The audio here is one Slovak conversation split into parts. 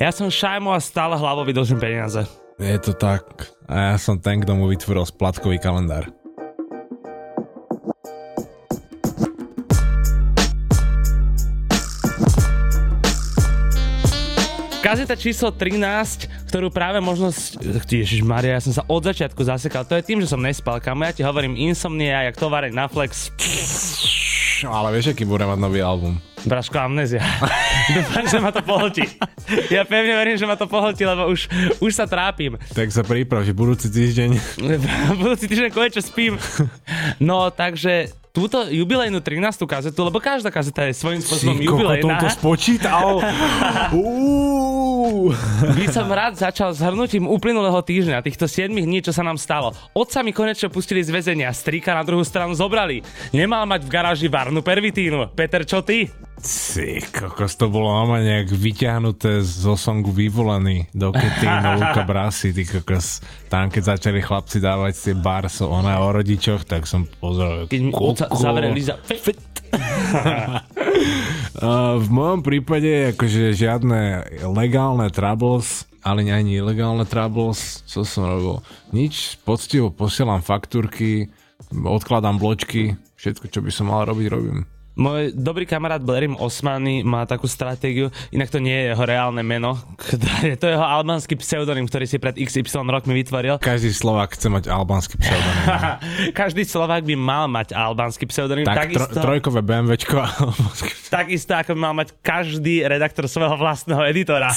Ja som šajmo a stále hlavou vydlžím peniaze. Je to tak. A ja som ten, kto mu vytvoril splatkový kalendár. Kazeta číslo 13, ktorú práve možno... Ježiš Maria, ja som sa od začiatku zasekal. To je tým, že som nespal. Kamo, ja ti hovorím insomnia, jak tovareň na flex. Ale vieš, aký bude mať nový album? Braško amnézia. Dúfam, že ma to pohltí. Ja pevne verím, že ma to pohltí, lebo už, už sa trápim. Tak sa priprav, že budúci týždeň... budúci týždeň konečne spím. No, takže túto jubilejnú 13. kazetu, lebo každá kazeta je svojím spôsobom Si jubilejná. to spočítal. By som rád začal zhrnutím uplynulého týždňa, týchto 7 dní, čo sa nám stalo. Otca mi konečne pustili z väzenia, strýka na druhú stranu zobrali. Nemal mať v garáži varnú pervitínu. Peter, čo ty? Ty kokos, to bolo normálne nejak vyťahnuté zo songu Vyvolaný do Ketína Luka Brasi, ty kokos. Tam, keď začali chlapci dávať tie bars ona o rodičoch, tak som pozrel. Keď Liza. Fe- Uh, v mojom prípade akože žiadne legálne troubles, ale ani ilegálne troubles, čo som robil. Nič, poctivo posielam faktúrky, odkladám bločky, všetko, čo by som mal robiť, robím. Môj dobrý kamarát Blerim Osmany má takú stratégiu, inak to nie je jeho reálne meno, je to jeho albánsky pseudonym, ktorý si pred XY rokmi vytvoril. Každý Slovák chce mať albánsky pseudonym. Každý Slovák by mal mať albánsky pseudonym. tak tro, takisto, trojkové BMWčko takisto ako by mal mať každý redaktor svojho vlastného editora.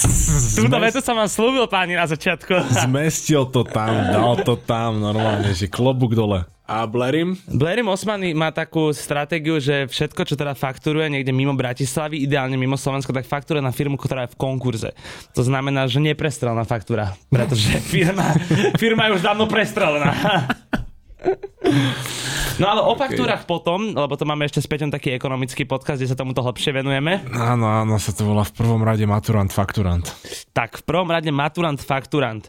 Túto vetu som vám slúbil, páni, na začiatku. Zmestil to tam, dal to tam normálne, že klobúk dole. A Blerim? Blerim Osmany má takú stratégiu, že všetko, čo teda fakturuje niekde mimo Bratislavy, ideálne mimo Slovenska, tak fakturuje na firmu, ktorá je v konkurze. To znamená, že neprestrelná faktúra, pretože firma, firma je už dávno prestrelená. No ale o faktúrach potom, lebo to máme ešte späť taký ekonomický podcast, kde sa tomuto hlbšie venujeme. Áno, áno, sa to volá v prvom rade maturant, fakturant. Tak, v prvom rade maturant, fakturant.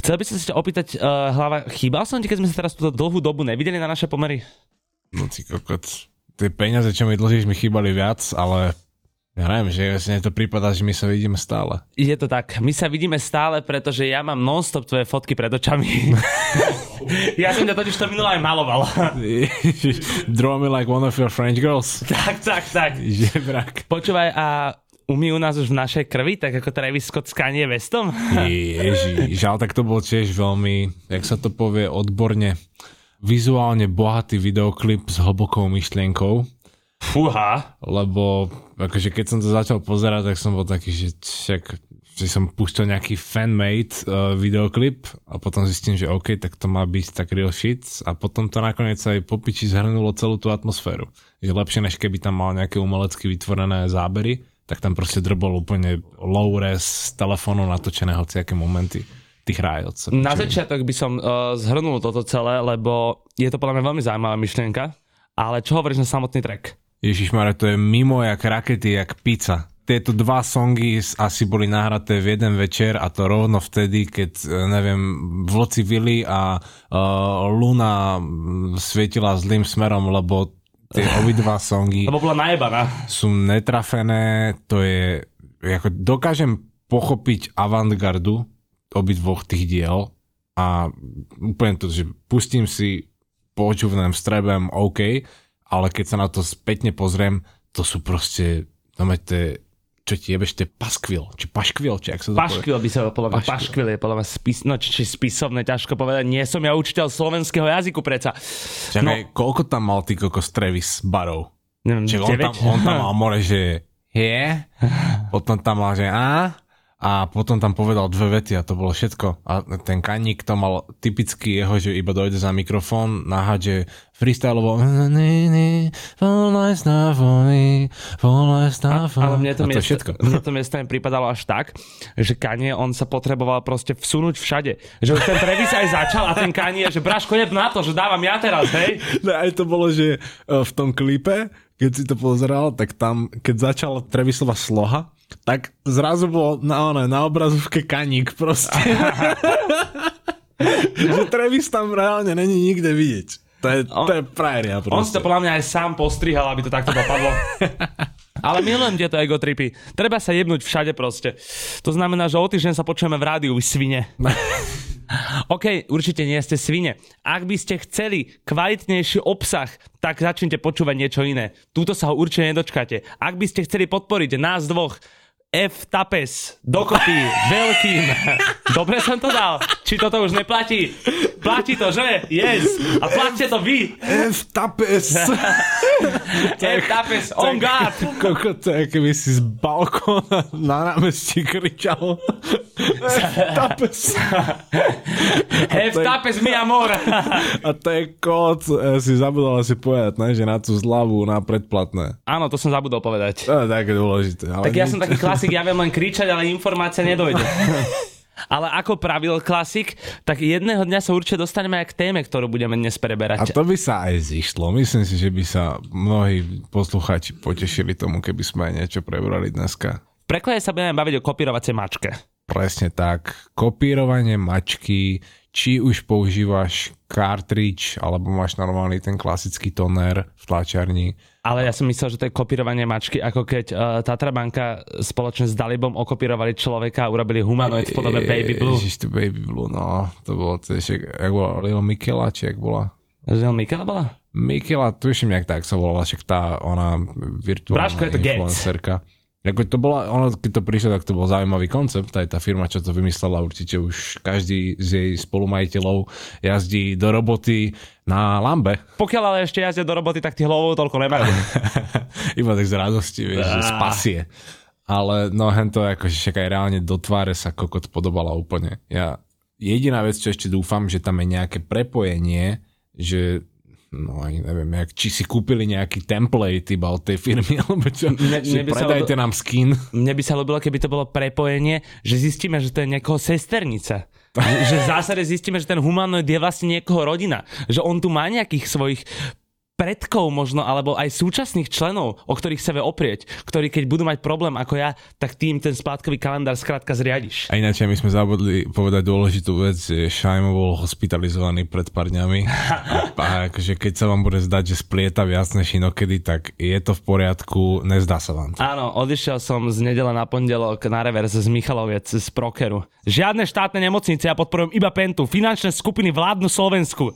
Chcel by som sa opýtať, uh, hlava, chýbal som ti, keď sme sa teraz túto dlhú dobu nevideli na naše pomery? No ty kokot. Tie peniaze, čo mi dlžíš, mi chýbali viac, ale ja neviem, že vlastne to prípada, že my sa vidíme stále. Je to tak. My sa vidíme stále, pretože ja mám non-stop tvoje fotky pred očami. ja som ťa totiž to minule aj maloval. Draw me like one of your French girls. tak, tak, tak. Žebrak. Počúvaj, a umýjú nás už v našej krvi, tak ako Travis Scott s Kanye Westom? Ježi, tak to bol tiež veľmi, jak sa to povie, odborne, vizuálne bohatý videoklip s hlbokou myšlienkou. Fúha. lebo akože keď som to začal pozerať, tak som bol taký, že však že som pustil nejaký fan-made uh, videoklip a potom zistím, že OK, tak to má byť tak real shit a potom to nakoniec aj po piči zhrnulo celú tú atmosféru. Je lepšie, než keby tam mal nejaké umelecky vytvorené zábery, tak tam proste drbol úplne low res z telefónu natočené hociaké momenty tých rájot. Na začiatok by som uh, zhrnul toto celé, lebo je to podľa mňa veľmi zaujímavá myšlienka. Ale čo hovoríš na samotný track? Ježišmarja, to je mimo jak rakety, jak pizza. Tieto dva songy asi boli nahraté v jeden večer a to rovno vtedy, keď, eh, neviem, vlci vili a uh, Luna mm, svietila zlým smerom, lebo tie obidva songy Lebo bola najebaná. sú netrafené, to je, ako dokážem pochopiť avantgardu obidvoch tých diel a úplne to, že pustím si, počúvam, strebem, OK, ale keď sa na to spätne pozriem, to sú proste, no to je, čo ti jebeš, to je paskvil, či paškvil, či ak sa to. Paškvil by sa podľa mňa, Paškvil. paškvil je podľa mňa spis, no či, či spisovné, ťažko povedať. Nie som ja učiteľ slovenského jazyku preca. Čakaj, koľko tam mal ty kokos Travis barov? Neviem, Čiže on tam, 9? on tam mal more, že je, potom tam mal, že a, a potom tam povedal dve vety a to bolo všetko. A ten kaník to mal typicky jeho, že iba dojde za mikrofón, nahádže freestyleovo Ale mne to, a to je miesto, všetko. mne to miesto mi pripadalo až tak, že Kanye, on sa potreboval proste vsunúť všade. Že už ten Travis aj začal a ten Kanye, že Braško, jeb na to, že dávam ja teraz, hej. No, aj to bolo, že e, v tom klipe, keď si to pozeral, tak tam, keď začala Travisova sloha, tak zrazu bolo na, one, na obrazovke kaník proste. že Travis tam reálne není nikde vidieť. To je, On- to je frajeria On si proste. to podľa mňa aj sám postrihal, aby to takto dopadlo. Ale milujem tieto ego tripy. Treba sa jebnúť všade proste. To znamená, že o týždeň sa počujeme v rádiu, vy svine. OK, určite nie ste svine. Ak by ste chceli kvalitnejší obsah, tak začnite počúvať niečo iné. Túto sa ho určite nedočkáte. Ak by ste chceli podporiť nás dvoch, F Tapes, dokopy, veľkým. Dobre som to dal? Či toto už neplatí? Platí to, že? Yes. A platíte to vy. F Tapes. F Tapes, on God. Koko, to je, keby si z balkóna na námestí kričal. F Tapes. F Tapes, mi amor. A to je kód, ja si zabudol asi povedať, ne, že na tú zľavu, na predplatné. Áno, to som zabudol povedať. To je také dôležité. Ale Tak ja som taký klasik, ja viem len kričať, ale informácia nedojde. Ale ako pravil klasik, tak jedného dňa sa určite dostaneme aj k téme, ktorú budeme dnes A preberať. to by sa aj zišlo. Myslím si, že by sa mnohí posluchači potešili tomu, keby sme aj niečo prebrali dneska. Preklade sa budeme baviť o kopírovacej mačke. Presne tak. Kopírovanie mačky, či už používaš cartridge, alebo máš normálny ten klasický toner v tlačiarni. Ale ja som myslel, že to je kopírovanie mačky, ako keď uh, Tatra banka spoločne s Dalibom okopírovali človeka a urobili humanoid v podobe Baby Blue. Ježiš, to Baby Blue, no. To bolo tiež, jak, jak bola Lil Mikela, či jak bola? Že Mikela bola? Mikela, tuším, jak tak sa volala, však tá, ona virtuálna Bráško, je to. Ako to bola, ono, keď to prišlo, tak to bol zaujímavý koncept, aj tá firma, čo to vymyslela, určite už každý z jej spolumajiteľov jazdí do roboty na lambe. Pokiaľ ale ešte jazdia do roboty, tak tých hlavov toľko nemajú. Iba tak z radosti, vieš, že Á. spasie. Ale no hento akože však aj reálne do tváre sa kokot podobala úplne. Ja jediná vec, čo ešte dúfam, že tam je nejaké prepojenie, že no ani neviem, jak, či si kúpili nejaký template iba od tej firmy, alebo čo, Mne- že mne predajte nám skin. Mne by sa ľúbilo, keby to bolo prepojenie, že zistíme, že to je niekoho sesternica. Že v zásade zistíme, že ten humanoid je vlastne niekoho rodina. Že on tu má nejakých svojich predkov možno, alebo aj súčasných členov, o ktorých sa vie oprieť, ktorí keď budú mať problém ako ja, tak tým ten splátkový kalendár skrátka zriadiš. A ináč my sme zabudli povedať dôležitú vec, že Šajmo bol hospitalizovaný pred pár dňami. A akože keď sa vám bude zdať, že splieta viac než inokedy, tak je to v poriadku, nezdá sa vám to. Áno, odišiel som z nedele na pondelok na reverse z Michaloviec z Prokeru. Žiadne štátne nemocnice, ja podporujem iba Pentu. Finančné skupiny vládnu Slovensku.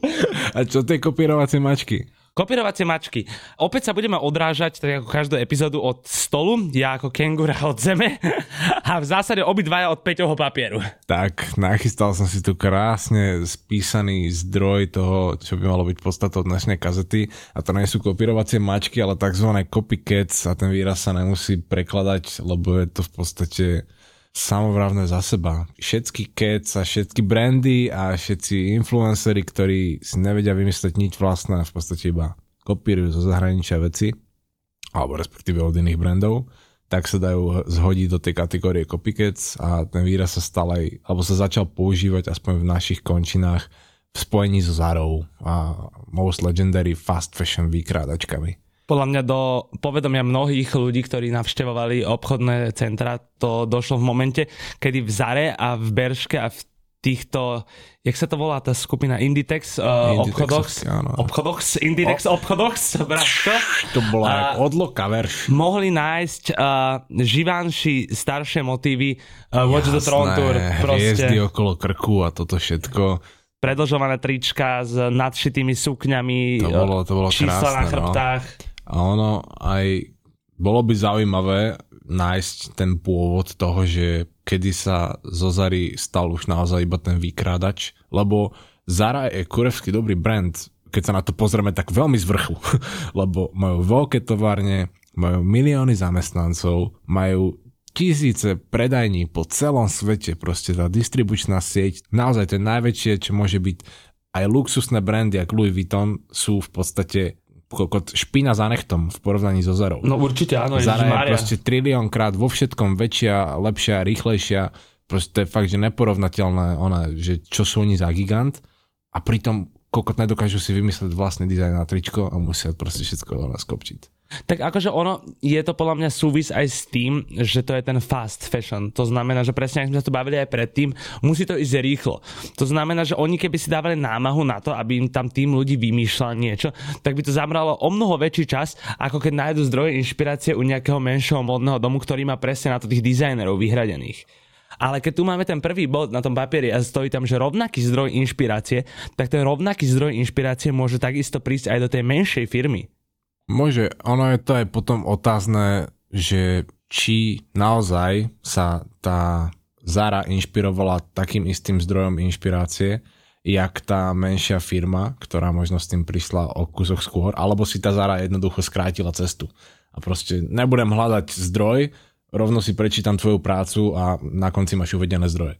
A čo tie kopírovacie mačky? Kopírovacie mačky. Opäť sa budeme odrážať, tak ako každú epizódu od stolu, ja ako kengura od zeme a v zásade obidvaja od Peťoho papieru. Tak, nachystal som si tu krásne spísaný zdroj toho, čo by malo byť podstatou dnešnej kazety. A to nie sú kopírovacie mačky, ale tzv. copycats a ten výraz sa nemusí prekladať, lebo je to v podstate samovravné za seba. Všetky cats a všetky brandy a všetci influenceri, ktorí si nevedia vymyslieť nič vlastné v podstate iba kopírujú zo zahraničia veci, alebo respektíve od iných brandov, tak sa dajú zhodiť do tej kategórie copycats a ten výraz sa stal aj, alebo sa začal používať aspoň v našich končinách v spojení so Zarou a most legendary fast fashion výkrádačkami. Podľa mňa do povedomia mnohých ľudí, ktorí navštevovali obchodné centra, to došlo v momente, kedy v Zare a v Berške a v týchto, jak sa to volá tá skupina Inditex, uh, Inditexovské, obchodox, áno. obchodox, Inditex, obchodox, braško, To bola jak odloka verš. mohli nájsť uh, živánši staršie motívy uh, Watch the Throne Tour, hviezdy proste okolo krku a toto všetko. predlžované trička s nadšitými sukňami, To bolo, to bolo čísla krásne. na No. A ono aj bolo by zaujímavé nájsť ten pôvod toho, že kedy sa zo Zary stal už naozaj iba ten vykrádač, lebo Zara je kurevsky dobrý brand, keď sa na to pozrieme tak veľmi z vrchu, lebo majú veľké továrne, majú milióny zamestnancov, majú tisíce predajní po celom svete, proste tá distribučná sieť, naozaj to je najväčšie, čo môže byť aj luxusné brandy, ako Louis Vuitton, sú v podstate kokot špina za nechtom v porovnaní so Zarou. No určite áno, Zara je proste triliónkrát vo všetkom väčšia, lepšia, rýchlejšia. Proste to je fakt, že neporovnateľné, ona, že čo sú oni za gigant a pritom kokot nedokážu si vymyslieť vlastný dizajn na tričko a musia proste všetko skopčiť. Tak akože ono, je to podľa mňa súvis aj s tým, že to je ten fast fashion. To znamená, že presne, ak sme sa to bavili aj predtým, musí to ísť rýchlo. To znamená, že oni keby si dávali námahu na to, aby im tam tým ľudí vymýšľal niečo, tak by to zabralo o mnoho väčší čas, ako keď nájdu zdroje inšpirácie u nejakého menšieho modného domu, ktorý má presne na to tých dizajnerov vyhradených. Ale keď tu máme ten prvý bod na tom papieri a stojí tam, že rovnaký zdroj inšpirácie, tak ten rovnaký zdroj inšpirácie môže takisto prísť aj do tej menšej firmy. Môže, ono je to aj potom otázne, že či naozaj sa tá Zara inšpirovala takým istým zdrojom inšpirácie, jak tá menšia firma, ktorá možno s tým prišla o kúsok skôr, alebo si tá Zara jednoducho skrátila cestu. A proste nebudem hľadať zdroj, rovno si prečítam tvoju prácu a na konci máš uvedené zdroje.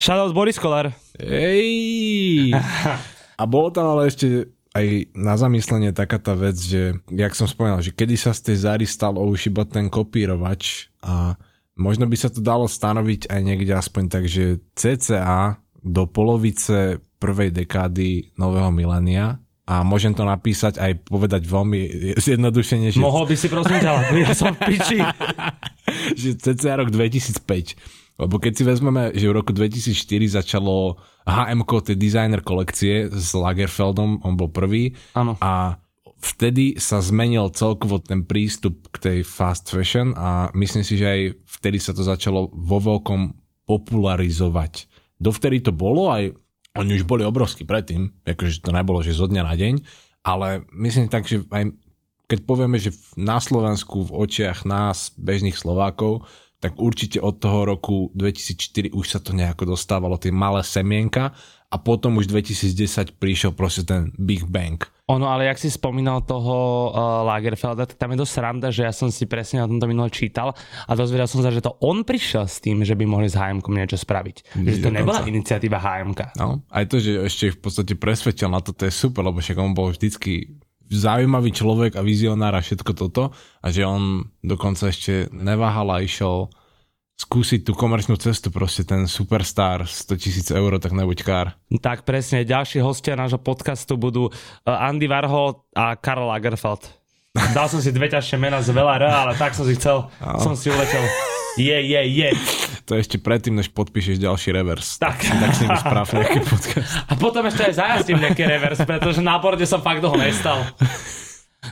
Shoutout Boris Kolar. Ej! A bolo tam ale ešte aj na zamyslenie taká tá vec, že, jak som spomínal, že kedy sa z tej Zary stal už iba ten kopírovač a možno by sa to dalo stanoviť aj niekde aspoň tak, že CCA do polovice prvej dekády nového milénia a môžem to napísať aj povedať veľmi zjednodušene, že... Mohol by si prosím ťa, ja som v piči. že CCA rok 2005 lebo keď si vezmeme, že v roku 2004 začalo HM tie designer kolekcie s Lagerfeldom, on bol prvý. Áno. A vtedy sa zmenil celkovo ten prístup k tej fast fashion a myslím si, že aj vtedy sa to začalo vo veľkom popularizovať. Dovtedy to bolo aj, oni už boli obrovskí predtým, akože to nebolo, že zo dňa na deň, ale myslím tak, že aj keď povieme, že na Slovensku v očiach nás, bežných Slovákov, tak určite od toho roku 2004 už sa to nejako dostávalo, tie malé semienka a potom už 2010 prišiel proste ten Big Bang. Ono, ale jak si spomínal toho uh, Lagerfelda, tak tam je dosť sranda, že ja som si presne o tomto minule čítal a dozvedel som sa, že to on prišiel s tým, že by mohli s HM niečo spraviť. Že to nebola iniciatíva HM. No, aj to, že ešte v podstate presvedčil na to, to je super, lebo však on bol vždycky zaujímavý človek a vizionár a všetko toto a že on dokonca ešte neváhal a išiel skúsiť tú komerčnú cestu, proste ten superstar 100 tisíc eur, tak nebuď kár. Tak presne, ďalší hostia nášho podcastu budú uh, Andy Warhol a Karl Lagerfeld. Dal som si dve ťažšie mená z veľa R, ale tak som si chcel, no. som si uletel. Je, je, je. To ešte predtým, než podpíšeš ďalší revers. Tak. Tak si mi správ nejaký podcast. A potom ešte aj zajazdím nejaký revers, pretože na borde som fakt dlho nestal.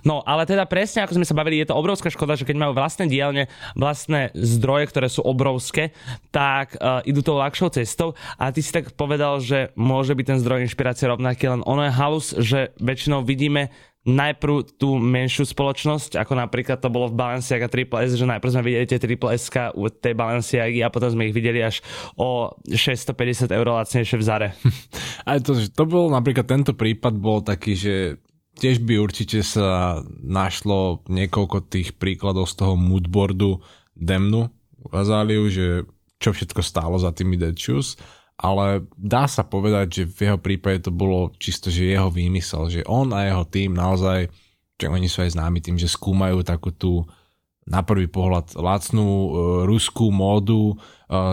No, ale teda presne ako sme sa bavili, je to obrovská škoda, že keď majú vlastné dielne, vlastné zdroje, ktoré sú obrovské, tak uh, idú tou ľahšou cestou. A ty si tak povedal, že môže byť ten zdroj inšpirácie rovnaký, len ono je halus, že väčšinou vidíme najprv tú menšiu spoločnosť, ako napríklad to bolo v Balenciaga Triple S, že najprv sme videli tie Triple S u tej Balenciagy a potom sme ich videli až o 650 eur lacnejšie v Zare. Aj to, to bol napríklad tento prípad bol taký, že tiež by určite sa našlo niekoľko tých príkladov z toho moodboardu Demnu Azáliu, že čo všetko stálo za tými Dead Shoes ale dá sa povedať, že v jeho prípade to bolo čisto, že jeho výmysel, že on a jeho tým naozaj, že oni sú aj známi tým, že skúmajú takú tú na prvý pohľad lacnú e, ruskú módu, e,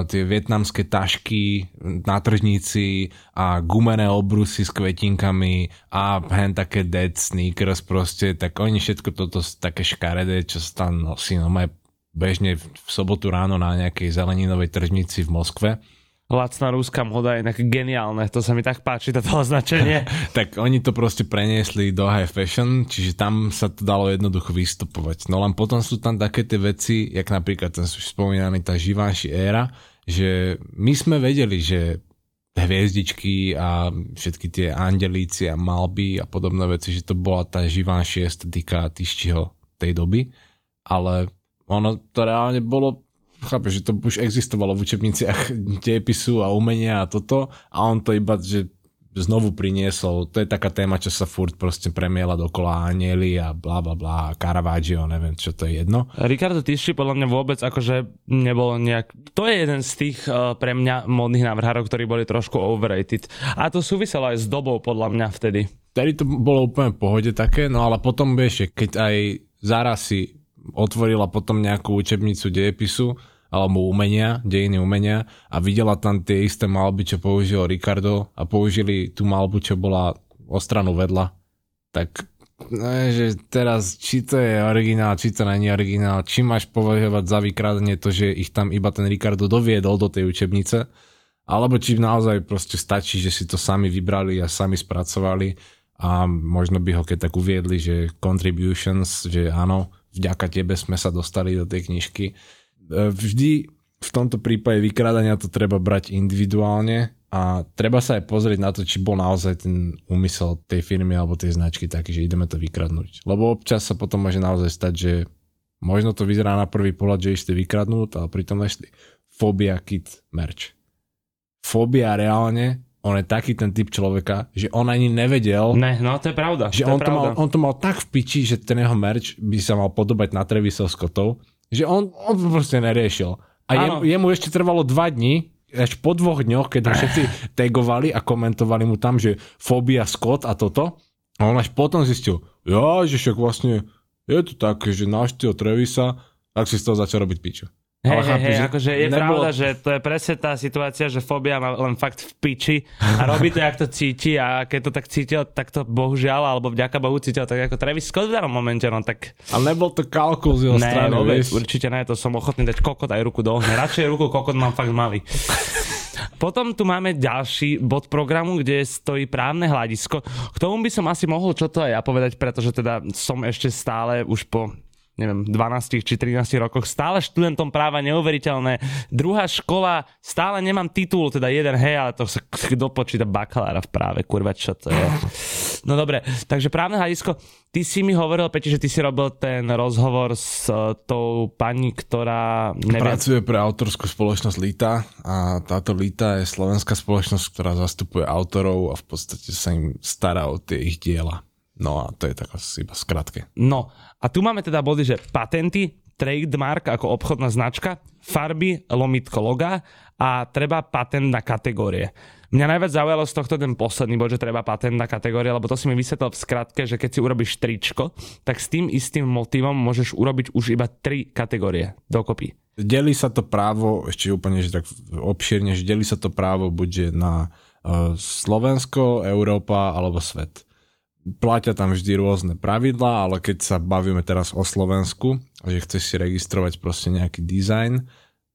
tie vietnamské tašky na tržnici a gumené obrusy s kvetinkami a hen také dead sneakers proste, tak oni všetko toto také škaredé, čo sa tam nosí no bežne v sobotu ráno na nejakej zeleninovej tržnici v Moskve lacná rúska moda je inak geniálne, to sa mi tak páči, toto označenie. tak oni to proste preniesli do high fashion, čiže tam sa to dalo jednoducho vystupovať. No len potom sú tam také tie veci, jak napríklad ten už spomínaný tá Givenchy éra, že my sme vedeli, že hviezdičky a všetky tie andelíci a malby a podobné veci, že to bola tá Givenchy estetika Tyščiho tej doby, ale ono to reálne bolo chápeš, že to už existovalo v učebniciach dejepisu a umenia a toto a on to iba, že znovu priniesol, to je taká téma, čo sa furt proste premiela dokola anieli a bla bla bla, Caravaggio, neviem, čo to je jedno. Ricardo Tisci podľa mňa vôbec akože nebolo nejak, to je jeden z tých uh, pre mňa modných návrhárov, ktorí boli trošku overrated. A to súviselo aj s dobou podľa mňa vtedy. Vtedy to bolo úplne v pohode také, no ale potom vieš, keď aj Zara si otvorila potom nejakú učebnicu dejepisu, alebo umenia, dejiny umenia a videla tam tie isté malby, čo použil Ricardo a použili tú malbu, čo bola o stranu vedľa, tak no, že teraz, či to je originál, či to není originál, či máš považovať za vykradanie to, že ich tam iba ten Ricardo doviedol do tej učebnice, alebo či naozaj proste stačí, že si to sami vybrali a sami spracovali a možno by ho keď tak uviedli, že contributions, že áno, vďaka tebe sme sa dostali do tej knižky. E, vždy v tomto prípade vykrádania to treba brať individuálne a treba sa aj pozrieť na to, či bol naozaj ten úmysel tej firmy alebo tej značky taký, že ideme to vykradnúť. Lebo občas sa potom môže naozaj stať, že možno to vyzerá na prvý pohľad, že ešte vykradnúť, ale pritom našli Phobia Kit merch. Fobia reálne, on je taký ten typ človeka, že on ani nevedel, Ne, no to je pravda. že to je on to, mal, on to mal tak v piči, že ten jeho merch by sa mal podobať na Travisov Scottov, že on, on to proste neriešil. A Áno. je, jemu ešte trvalo dva dní, až po dvoch dňoch, keď ho všetci tagovali a komentovali mu tam, že fóbia Scott a toto, a on až potom zistil, ja, že však vlastne je to také, že návštev Travisa, tak si z toho začal robiť piču. Hej, hej, hej, že akože je nebolo- pravda, že to je presne tá situácia, že fóbia má len fakt v piči a robí to, jak to cíti a keď to tak cítil, tak to bohužiaľ, alebo vďaka Bohu cítil tak ako Travis Scott v danom momente, no tak Ale nebol to kalkul z jeho ne, strany, vôbec, vieš. určite ne, to som ochotný dať kokot aj ruku do ohňa. Radšej ruku kokot mám fakt malý. Potom tu máme ďalší bod programu, kde stojí právne hľadisko. K tomu by som asi mohol čo to aj ja povedať, pretože teda som ešte stále už po neviem, 12 či 13 rokoch, stále študentom práva neuveriteľné. Druhá škola, stále nemám titul, teda jeden, hej, ale to sa kto počíta bakalára v práve, kurva, čo to je. No dobre, takže právne hľadisko, ty si mi hovoril, Peti, že ty si robil ten rozhovor s uh, tou pani, ktorá... Neviem, Pracuje pre autorskú spoločnosť Lita a táto Lita je slovenská spoločnosť, ktorá zastupuje autorov a v podstate sa im stará o tie ich diela. No a to je tak asi iba skratke. No a tu máme teda body, že patenty, trademark ako obchodná značka, farby, lomitko loga a treba patent na kategórie. Mňa najviac zaujalo z tohto ten posledný bod, že treba patent na kategórie, lebo to si mi vysvetlil v skratke, že keď si urobíš tričko, tak s tým istým motivom môžeš urobiť už iba tri kategórie dokopy. Delí sa to právo, ešte úplne že tak obšírne, že delí sa to právo buď na uh, Slovensko, Európa alebo svet. Platia tam vždy rôzne pravidlá, ale keď sa bavíme teraz o Slovensku, že chceš si registrovať proste nejaký dizajn,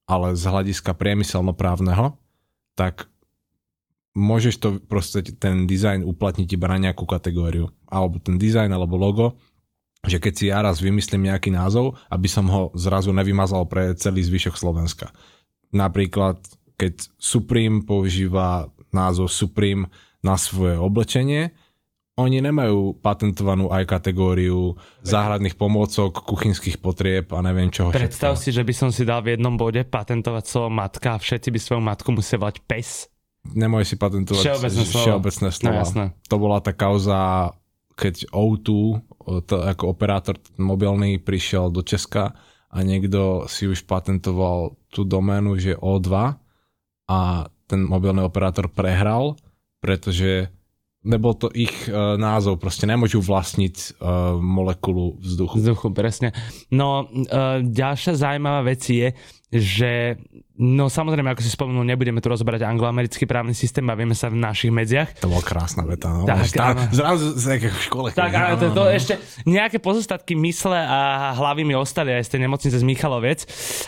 ale z hľadiska priemyselnoprávneho, tak môžeš to proste ten dizajn uplatniť iba na nejakú kategóriu. Alebo ten dizajn, alebo logo, že keď si ja raz vymyslím nejaký názov, aby som ho zrazu nevymazal pre celý zvyšok Slovenska. Napríklad, keď Supreme používa názov Supreme na svoje oblečenie, oni nemajú patentovanú aj kategóriu záhradných pomôcok, kuchynských potrieb a neviem čoho Predstav všetkého. si, že by som si dal v jednom bode patentovať slovo matka a všetci by svoju matku museli volať pes. Nemôžeš si patentovať Všeobecné slovo. všeobecné No slova. jasné. to bola tá kauza, keď O2, to, ako operátor mobilný, prišiel do Česka a niekto si už patentoval tú doménu, že O2 a ten mobilný operátor prehral, pretože nebol to ich e, názov, proste nemôžu vlastniť e, molekulu vzduchu. Vzduchu, presne. No, e, ďalšia zaujímavá vec je, že no samozrejme, ako si spomenul, nebudeme tu rozberať angloamerický právny systém, bavíme sa v našich medziach. To bola krásna veta, no. Tak, áno. zrazu z nejakej škole. Tak, ale to, to ešte nejaké pozostatky mysle a hlavy mi ostali aj z tej nemocnice z Michalovec,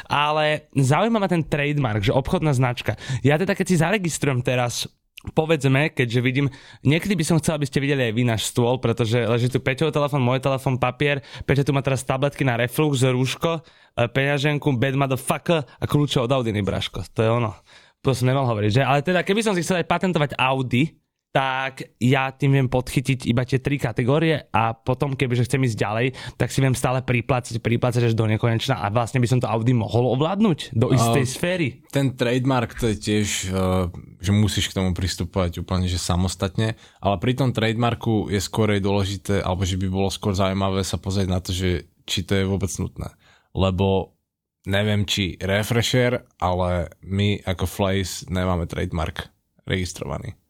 ale zaujíma ma ten trademark, že obchodná značka. Ja teda, keď si zaregistrujem teraz povedzme, keďže vidím, niekedy by som chcel, aby ste videli aj vy náš stôl, pretože leží tu Peťov telefón, môj telefón, papier, Peťo tu má teraz tabletky na reflux, rúško, e, peňaženku, bad motherfucker a kľúče od Audiny, braško. To je ono. To som nemal hovoriť, že? Ale teda, keby som si chcel aj patentovať Audi, tak ja tým viem podchytiť iba tie tri kategórie a potom, kebyže chcem ísť ďalej, tak si viem stále priplácať, priplácať až do nekonečna a vlastne by som to Audi mohol ovládnuť do istej sféry. ten trademark to je tiež, uh, že musíš k tomu pristupovať úplne že samostatne, ale pri tom trademarku je skôr dôležité, alebo že by bolo skôr zaujímavé sa pozrieť na to, že či to je vôbec nutné. Lebo neviem, či Refresher, ale my ako Flays nemáme trademark registrovaný.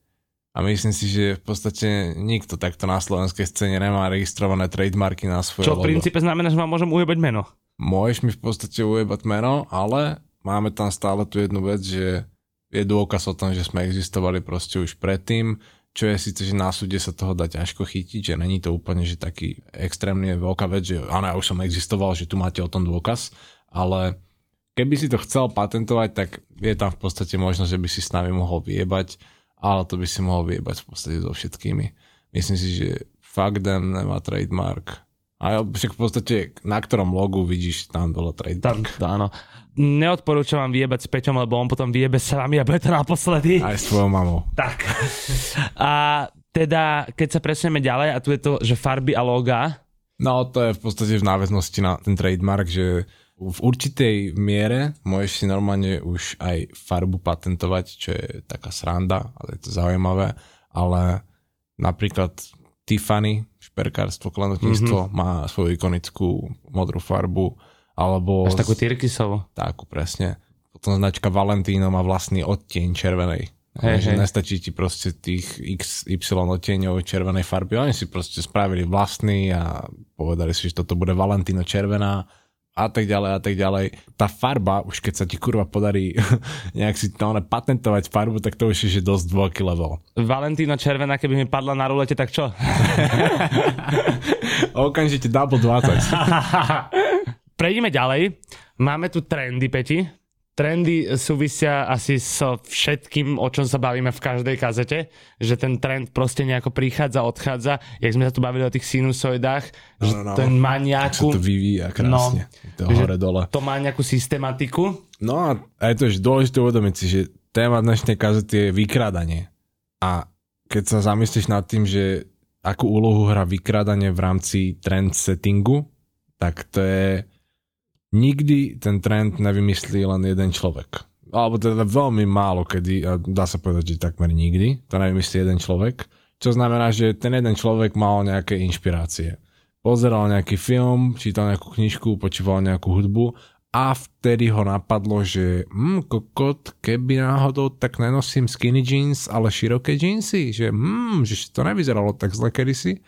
A myslím si, že v podstate nikto takto na slovenskej scéne nemá registrované trademarky na svoje Čo v princípe znamená, že vám môžem ujebať meno. Môžeš mi v podstate ujebať meno, ale máme tam stále tú jednu vec, že je dôkaz o tom, že sme existovali proste už predtým, čo je síce, že na súde sa toho dá ťažko chytiť, že není to úplne, že taký extrémne veľká vec, že áno, ja už som existoval, že tu máte o tom dôkaz, ale keby si to chcel patentovať, tak je tam v podstate možnosť, že by si s nami mohol vyjebať, ale to by si mohol vyjebať v podstate so všetkými. Myslím si, že fuck them nemá trademark. A však v podstate na ktorom logu vidíš tam dole trademark. Tam, áno. Neodporúčam vám vyjebať s Peťom, lebo on potom vyjebe s vami a bude to naposledy. Aj s tvojou mamou. Tak. A teda, keď sa presneme ďalej, a tu je to, že farby a loga. No, to je v podstate v náväznosti na ten trademark, že v určitej miere môžeš si normálne už aj farbu patentovať, čo je taká sranda, ale je to zaujímavé, ale napríklad Tiffany, šperkárstvo, klanotníctvo, mm-hmm. má svoju ikonickú modrú farbu, alebo... Až takú tyrkysovú. Takú, presne. Potom značka Valentino má vlastný odtieň červenej. Hej, že hej. nestačí ti proste tých XY odtieňov červenej farby. Oni si proste spravili vlastný a povedali si, že toto bude Valentino červená a tak ďalej a tak ďalej. Tá farba, už keď sa ti kurva podarí nejak si to patentovať farbu, tak to už je že dosť veľký level. Valentíno červená, keby mi padla na rulete, tak čo? Okamžite double 20. Prejdeme ďalej. Máme tu trendy, Peti. Trendy súvisia asi so všetkým, o čom sa bavíme v každej kazete, že ten trend proste nejako prichádza, odchádza. Jak sme sa tu bavili o tých sinusoidách, no, že no, no. ten má nejakú... To vyvíja krásne. No, to hore dole. To má nejakú systematiku. No a aj to je dôležité uvedomiť si, že téma dnešnej kazety je vykrádanie. A keď sa zamyslíš nad tým, že akú úlohu hrá vykrádanie v rámci trend settingu, tak to je nikdy ten trend nevymyslí len jeden človek. Alebo teda veľmi málo kedy, a dá sa povedať, že takmer nikdy, to nevymyslí jeden človek. Čo znamená, že ten jeden človek mal nejaké inšpirácie. Pozeral nejaký film, čítal nejakú knižku, počúval nejakú hudbu a vtedy ho napadlo, že hm, kokot, keby náhodou tak nenosím skinny jeans, ale široké jeansy, že hm, že to nevyzeralo tak zle kedysi,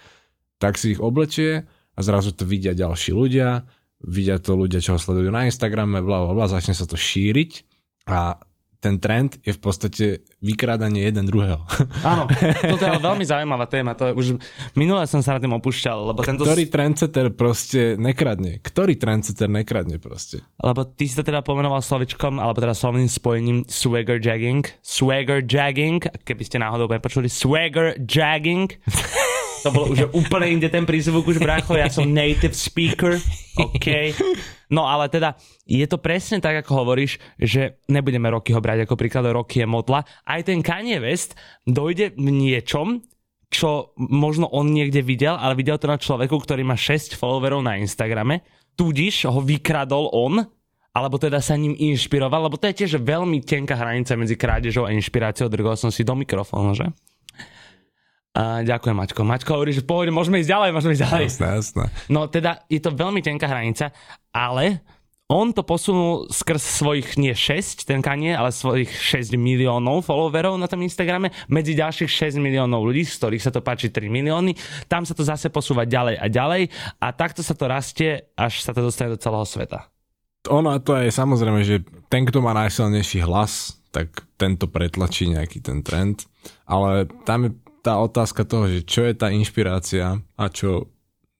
tak si ich oblečie a zrazu to vidia ďalší ľudia, vidia to ľudia, čo ho sledujú na Instagrame, bla, bla, bla, začne sa to šíriť a ten trend je v podstate vykrádanie jeden druhého. Áno, toto je veľmi zaujímavá téma. To je už minule som sa na tým opúšťal. Lebo tento... Ktorý trendsetter proste nekradne? Ktorý trendsetter nekradne proste? Lebo ty si to teda pomenoval slovičkom, alebo teda slovným spojením swagger jagging. Swagger jagging, keby ste náhodou nepočuli, swagger jagging. To bolo už úplne inde ten prízvuk už, bracho, ja som native speaker, OK. No ale teda, je to presne tak, ako hovoríš, že nebudeme Roky ho brať ako príklad, Roky je modla. Aj ten Kanye West dojde v niečom, čo možno on niekde videl, ale videl to na človeku, ktorý má 6 followerov na Instagrame, tudíž ho vykradol on, alebo teda sa ním inšpiroval, lebo to je tiež veľmi tenká hranica medzi krádežou a inšpiráciou, drgol som si do mikrofónu, že? Ďakujem, Maťko. Maťko hovorí, že pohode, môžeme ísť ďalej, môžeme ísť ďalej. Jasné, jasné. No teda je to veľmi tenká hranica, ale on to posunul skrz svojich nie 6, ten kanie, ale svojich 6 miliónov followerov na tom Instagrame, medzi ďalších 6 miliónov ľudí, z ktorých sa to páči 3 milióny. Tam sa to zase posúva ďalej a ďalej a takto sa to rastie, až sa to dostane do celého sveta. Ono to je samozrejme, že ten, kto má najsilnejší hlas, tak tento pretlačí nejaký ten trend, ale tam je tá otázka toho, že čo je tá inšpirácia a čo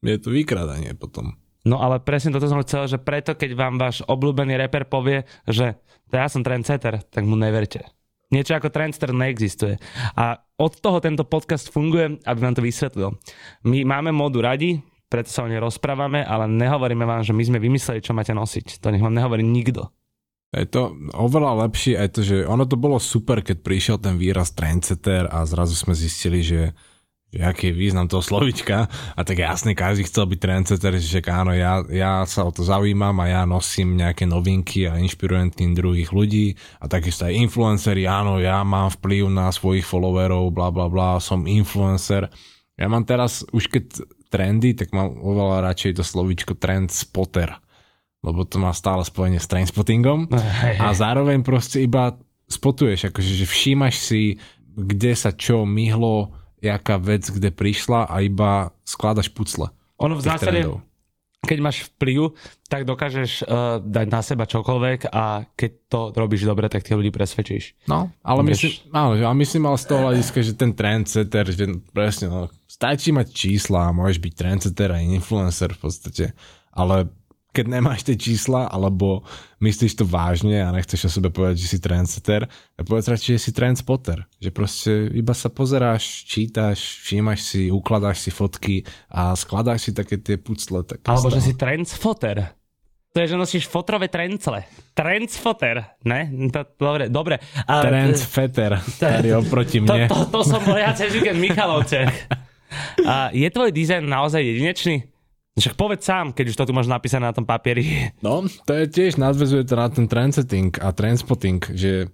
je to vykradanie potom. No ale presne toto som chcel, že preto keď vám váš obľúbený reper povie, že to ja som trendsetter, tak mu neverte. Niečo ako trendsetter neexistuje. A od toho tento podcast funguje, aby vám to vysvetlil. My máme módu radi, preto sa o nej rozprávame, ale nehovoríme vám, že my sme vymysleli, čo máte nosiť. To nech vám nehovorí nikto. Je to oveľa lepšie aj to, že ono to bolo super, keď prišiel ten výraz trendsetter a zrazu sme zistili, že, že aký je význam toho slovička a tak jasne každý chcel byť trendsetter, že áno, ja, ja sa o to zaujímam a ja nosím nejaké novinky a inšpirujem tým druhých ľudí. A takisto aj influenceri, áno, ja mám vplyv na svojich followerov, bla bla bla, som influencer. Ja mám teraz, už keď trendy, tak mám oveľa radšej to slovičko trend spotter lebo to má stále spojenie s trainspottingom a zároveň proste iba spotuješ, akože že všímaš si, kde sa čo myhlo, jaká vec kde prišla a iba skladaš pucle. Ono v zásade, trendov. keď máš vplyv, tak dokážeš uh, dať na seba čokoľvek a keď to robíš dobre, tak tých ľudí presvedčíš. No, ale Vieš- myslím, áno, ale myslím ale z toho hľadiska, že ten trendsetter, že presne, no, stačí mať čísla a môžeš byť trendsetter a influencer v podstate, ale keď nemáš tie čísla, alebo myslíš to vážne a nechceš o sebe povedať, že si trendsetter, tak povedz radšej, že si trendspotter. Že proste iba sa pozeráš, čítaš, všímaš si, ukladáš si fotky a skladáš si také tie pucle. Tak Alebo že si trendsfoter. To je, že nosíš fotrové trencle. Trendsfoter, ne? To, dobre, dobre. A, Trendsfetter, tady oproti to, mne. to, to som bol ja cez víkend v Michalovce. A je tvoj dizajn naozaj jedinečný? Však povedz sám, keď už to tu máš napísané na tom papieri. No, to je tiež, nadvezuje to na ten trendsetting a trendspotting, že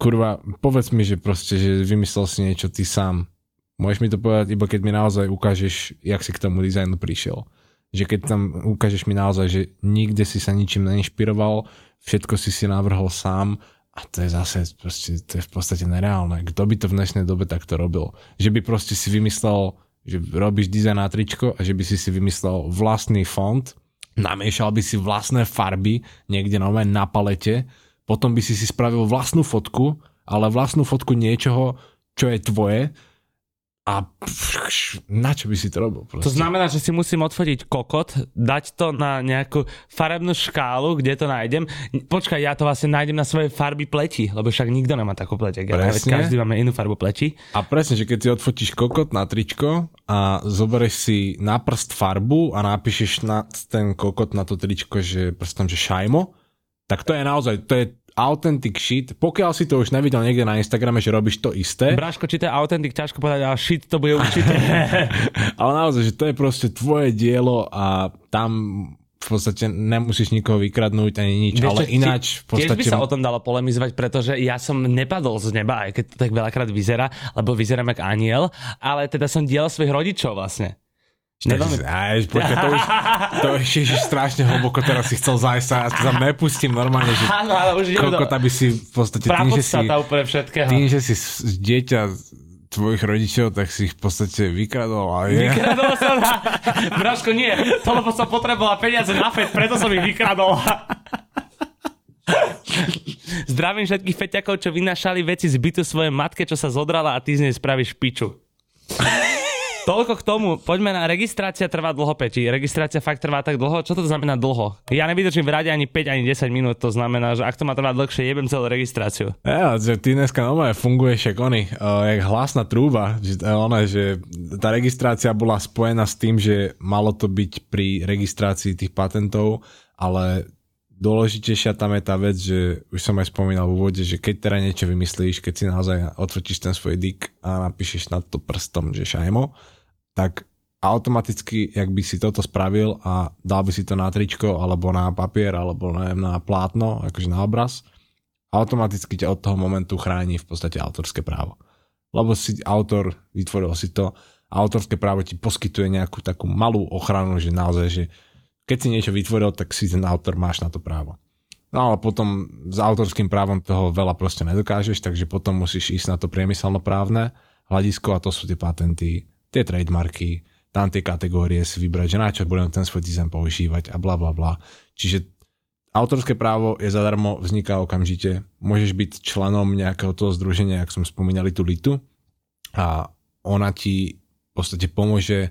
kurva, povedz mi, že proste, že vymyslel si niečo ty sám. Môžeš mi to povedať iba keď mi naozaj ukážeš, jak si k tomu dizajnu prišiel. Že keď tam ukážeš mi naozaj, že nikde si sa ničím neinšpiroval, všetko si si navrhol sám a to je zase proste, to je v podstate nereálne. Kto by to v dnešnej dobe takto robil? Že by proste si vymyslel, že robíš dizajn na tričko a že by si si vymyslel vlastný font, namiešal by si vlastné farby niekde nové na palete, potom by si si spravil vlastnú fotku, ale vlastnú fotku niečoho, čo je tvoje a pš, na čo by si to robil? Proste? To znamená, že si musím odfotiť kokot, dať to na nejakú farebnú škálu, kde to nájdem. Počkaj, ja to vlastne nájdem na svojej farby pleti, lebo však nikto nemá takú pleť. ja. Každý máme inú farbu pleti. A presne, že keď si odfotíš kokot na tričko a zoberieš si na prst farbu a napíšeš na ten kokot na to tričko, že prstom, že šajmo, tak to je naozaj, to je authentic shit. Pokiaľ si to už nevidel niekde na Instagrame, že robíš to isté, Braško, či to je autentik, ťažko povedať, ale shit to bude určite. ale naozaj, že to je proste tvoje dielo a tam v podstate nemusíš nikoho vykradnúť ani nič, Vieš ale ináč v Tiež by podstate... sa o tom dalo polemizovať, pretože ja som nepadol z neba, aj keď to tak veľakrát vyzerá, lebo vyzerám ako aniel, ale teda som diel svojich rodičov vlastne. Neveľmi- Aj, počkaj, to už, to už strašne hlboko, teraz si chcel zájsť a ja sa nepustím normálne, že Áno, ale už idem do... kokot, aby si v podstate tým, že si, úplne všetkého. tým, že si dieťa tvojich rodičov, tak si ich v podstate vykradol a je. Vykradol som na... Braško, nie. To lebo som potrebovala peniaze na FED, preto som ich vykradol. Zdravím všetkých feťakov, čo vynašali veci z bytu svojej matke, čo sa zodrala a ty z nej spravíš piču. Toľko k tomu. Poďme na registrácia trvá dlho, Peti. Registrácia fakt trvá tak dlho. Čo to znamená dlho? Ja nevydržím v rade ani 5, ani 10 minút. To znamená, že ak to má trvať dlhšie, jebem celú registráciu. Ja, že ty dneska normálne funguješ ako oni, uh, jak hlasná trúba, že, uh, ona, že tá registrácia bola spojená s tým, že malo to byť pri registrácii tých patentov, ale dôležitejšia tam je tá vec, že už som aj spomínal v úvode, že keď teda niečo vymyslíš, keď si naozaj odfotíš ten svoj dick a napíšeš na to prstom, že šajmo, tak automaticky, jak by si toto spravil a dal by si to na tričko, alebo na papier, alebo neviem, na plátno, akože na obraz, automaticky ťa od toho momentu chráni v podstate autorské právo. Lebo si autor, vytvoril si to, autorské právo ti poskytuje nejakú takú malú ochranu, že naozaj, že keď si niečo vytvoril, tak si ten autor máš na to právo. No ale potom s autorským právom toho veľa proste nedokážeš, takže potom musíš ísť na to priemyselnoprávne hľadisko a to sú tie patenty, tie trademarky, tam tie kategórie si vybrať, že na čo budem ten svoj dizajn používať a bla bla bla. Čiže autorské právo je zadarmo, vzniká okamžite. Môžeš byť členom nejakého toho združenia, ak som spomínali tú Litu a ona ti v podstate pomôže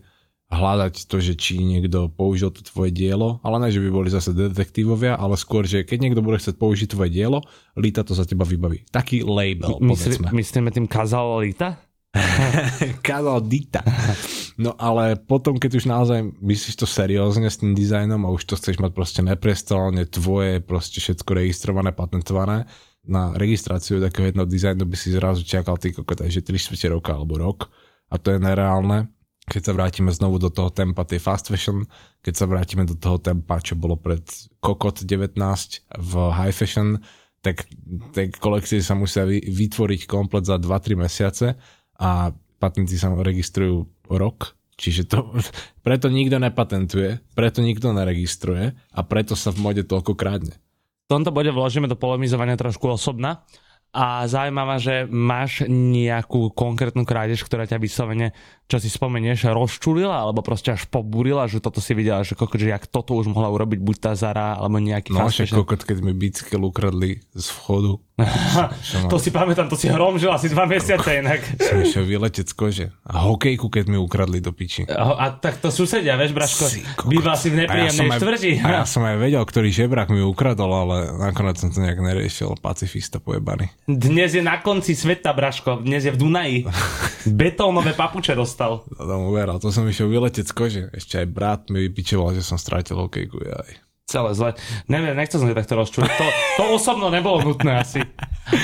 hľadať to, že či niekto použil to tvoje dielo, ale ne, že by boli zase detektívovia, ale skôr, že keď niekto bude chcieť použiť tvoje dielo, Lita to za teba vybaví. Taký label, Myslí, povedzme. myslíme tým kazal Lita? Kazal Dita. No ale potom, keď už naozaj myslíš to seriózne s tým dizajnom a už to chceš mať proste neprestálne tvoje, proste všetko registrované, patentované, na registráciu takého jedného dizajnu by si zrazu čakal ty kokot, že 3 čtvrte roka alebo rok a to je nereálne. Keď sa vrátime znovu do toho tempa tej fast fashion, keď sa vrátime do toho tempa, čo bolo pred Kokot 19 v high fashion, tak tie kolekcie sa musia vy- vytvoriť komplet za 2-3 mesiace a patenty sa registrujú rok, čiže to, preto nikto nepatentuje, preto nikto neregistruje a preto sa v mode toľko krádne. V tomto bode vložíme do polemizovania trošku osobná. A zaujímavá, že máš nejakú konkrétnu krádež, ktorá ťa vyslovene, čo si spomenieš, rozčulila, alebo proste až pobúrila, že toto si videla, že kokot, že jak toto už mohla urobiť buď tá Zara, alebo nejaký No však kokot, keď mi bicykel ukradli z vchodu, to si pamätám, to si hromžil asi dva mesiace inak. som išiel vyletieť z kože. A hokejku, keď mi ukradli do piči. A tak to susedia, vieš, Braško, Si býval si v A ja nepríjemnej aj- štvrti. A ja som aj vedel, ktorý žebrak mi ukradol, ale nakoniec som to nejak neriešil. Pacifista pojebaný. Dnes je na konci sveta, Braško, dnes je v Dunaji. Betónové papuče dostal. To tam uveral. To som išiel vyletieť z kože. Ešte aj brat mi vypičoval, že som strátil hokejku. Jaj. Celé zle. Neviem, nechcel som ťa takto rozčúliť. To, to osobno nebolo nutné asi.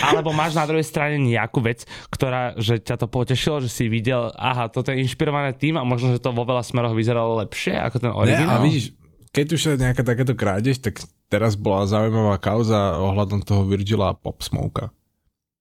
Alebo máš na druhej strane nejakú vec, ktorá, že ťa to potešilo, že si videl, aha, toto je inšpirované tým a možno, že to vo veľa smeroch vyzeralo lepšie ako ten Ne, originál. a vidíš, keď už je nejaká takéto krádež, tak teraz bola zaujímavá kauza ohľadom toho Virgila Pop Smoka.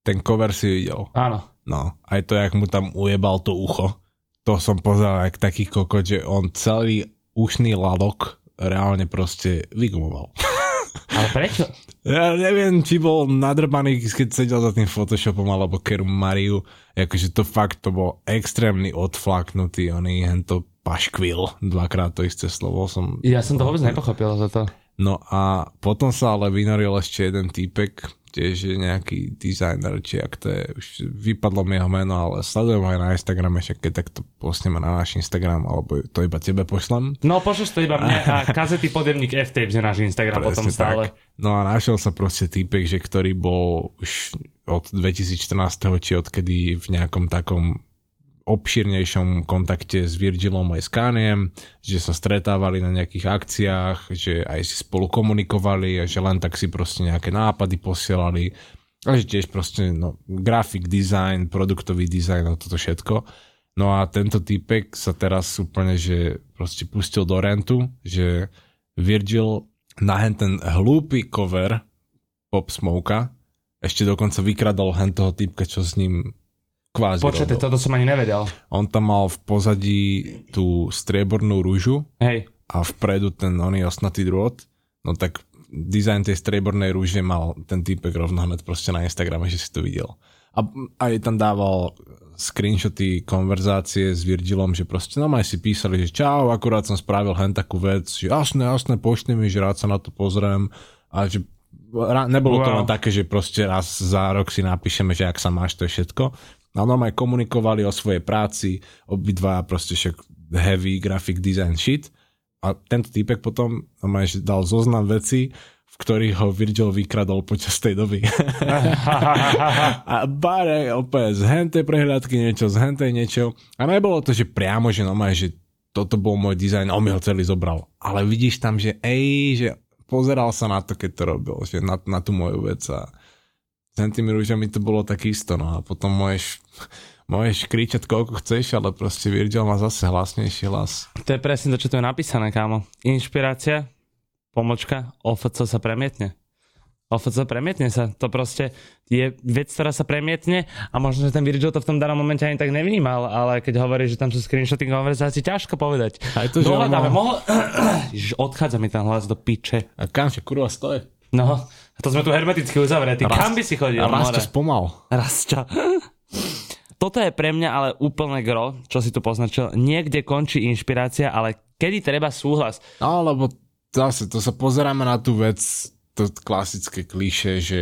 Ten cover si videl. Áno. No, aj to, jak mu tam ujebal to ucho. To som pozeral jak taký kokot, že on celý ušný ladok reálne proste vygumoval. Ale prečo? Ja neviem, či bol nadrbaný, keď sedel za tým Photoshopom alebo Keru Mariu. Akože to fakt, to bol extrémny odflaknutý, oný hento paškvil. Dvakrát to isté slovo som... Ja som to vôbec nepochopil za to. No a potom sa ale vynoril ešte jeden týpek, tiež je nejaký dizajner, či ak to je, už vypadlo mi jeho meno, ale sledujem aj na Instagrame, však keď takto postieme na náš Instagram, alebo to iba tebe pošlem. No pošleš to iba mne a kazety podemník F-Tapes je náš Instagram potom Presne stále. tak. No a našiel sa proste týpek, že ktorý bol už od 2014. či odkedy v nejakom takom obširnejšom kontakte s Virgilom aj s Kaniem, že sa stretávali na nejakých akciách, že aj si spolu komunikovali a že len tak si proste nejaké nápady posielali a že tiež proste no, grafik, design, produktový dizajn a toto všetko. No a tento týpek sa teraz úplne, že proste pustil do rentu, že Virgil na hen ten hlúpy cover Pop Smoka ešte dokonca vykradol hen toho týpka, čo s ním kvázi Počkajte, toto som ani nevedel. On tam mal v pozadí tú striebornú rúžu Hej. a vpredu ten oný osnatý drôt. No tak dizajn tej striebornej rúže mal ten týpek rovno hned proste na Instagrame, že si to videl. A aj tam dával screenshoty konverzácie s Virgilom, že proste no si písali, že čau, akurát som spravil hen takú vec, že jasné, jasné, pošli mi, že rád sa na to pozriem a že nebolo to Wow. len také, že proste raz za rok si napíšeme, že ak sa máš, to je všetko. A normálne komunikovali o svojej práci, obidva proste však heavy graphic design shit. A tento týpek potom normálne, dal zoznam veci, v ktorých ho Virgil vykradol počas tej doby. a bare opäť z hentej prehľadky niečo, z hentej niečo. A nebolo to, že priamo, že normálne, že toto bol môj dizajn on mi ho celý zobral. Ale vidíš tam, že ej, že pozeral sa na to, keď to robil, že na, na tú moju vec a s tými rúžami to bolo takisto, no a potom môžeš, môžeš kričať koľko chceš, ale proste Virgil má zase hlasnejší hlas. To je presne to, čo tu je napísané, kámo. Inšpirácia, pomočka, OFC sa premietne. OFC premietne sa. To proste je vec, ktorá sa premietne a možno, že ten Virgil to v tom danom momente ani tak nevnímal, ale keď hovorí, že tam sú screenshoty konverzácií, ťažko povedať. Aj to, že Dohľadáme, mal- mohol... Ježiš, odchádza mi ten hlas do piče. A kam že kurva stojí? No, a to sme tu hermeticky uzavretí. Kam by si chodil? A raz more? to spomal. Čo? Toto je pre mňa ale úplne gro, čo si tu poznačil. Niekde končí inšpirácia, ale kedy treba súhlas? No, lebo zase, to sa pozeráme na tú vec, to klasické kliše, že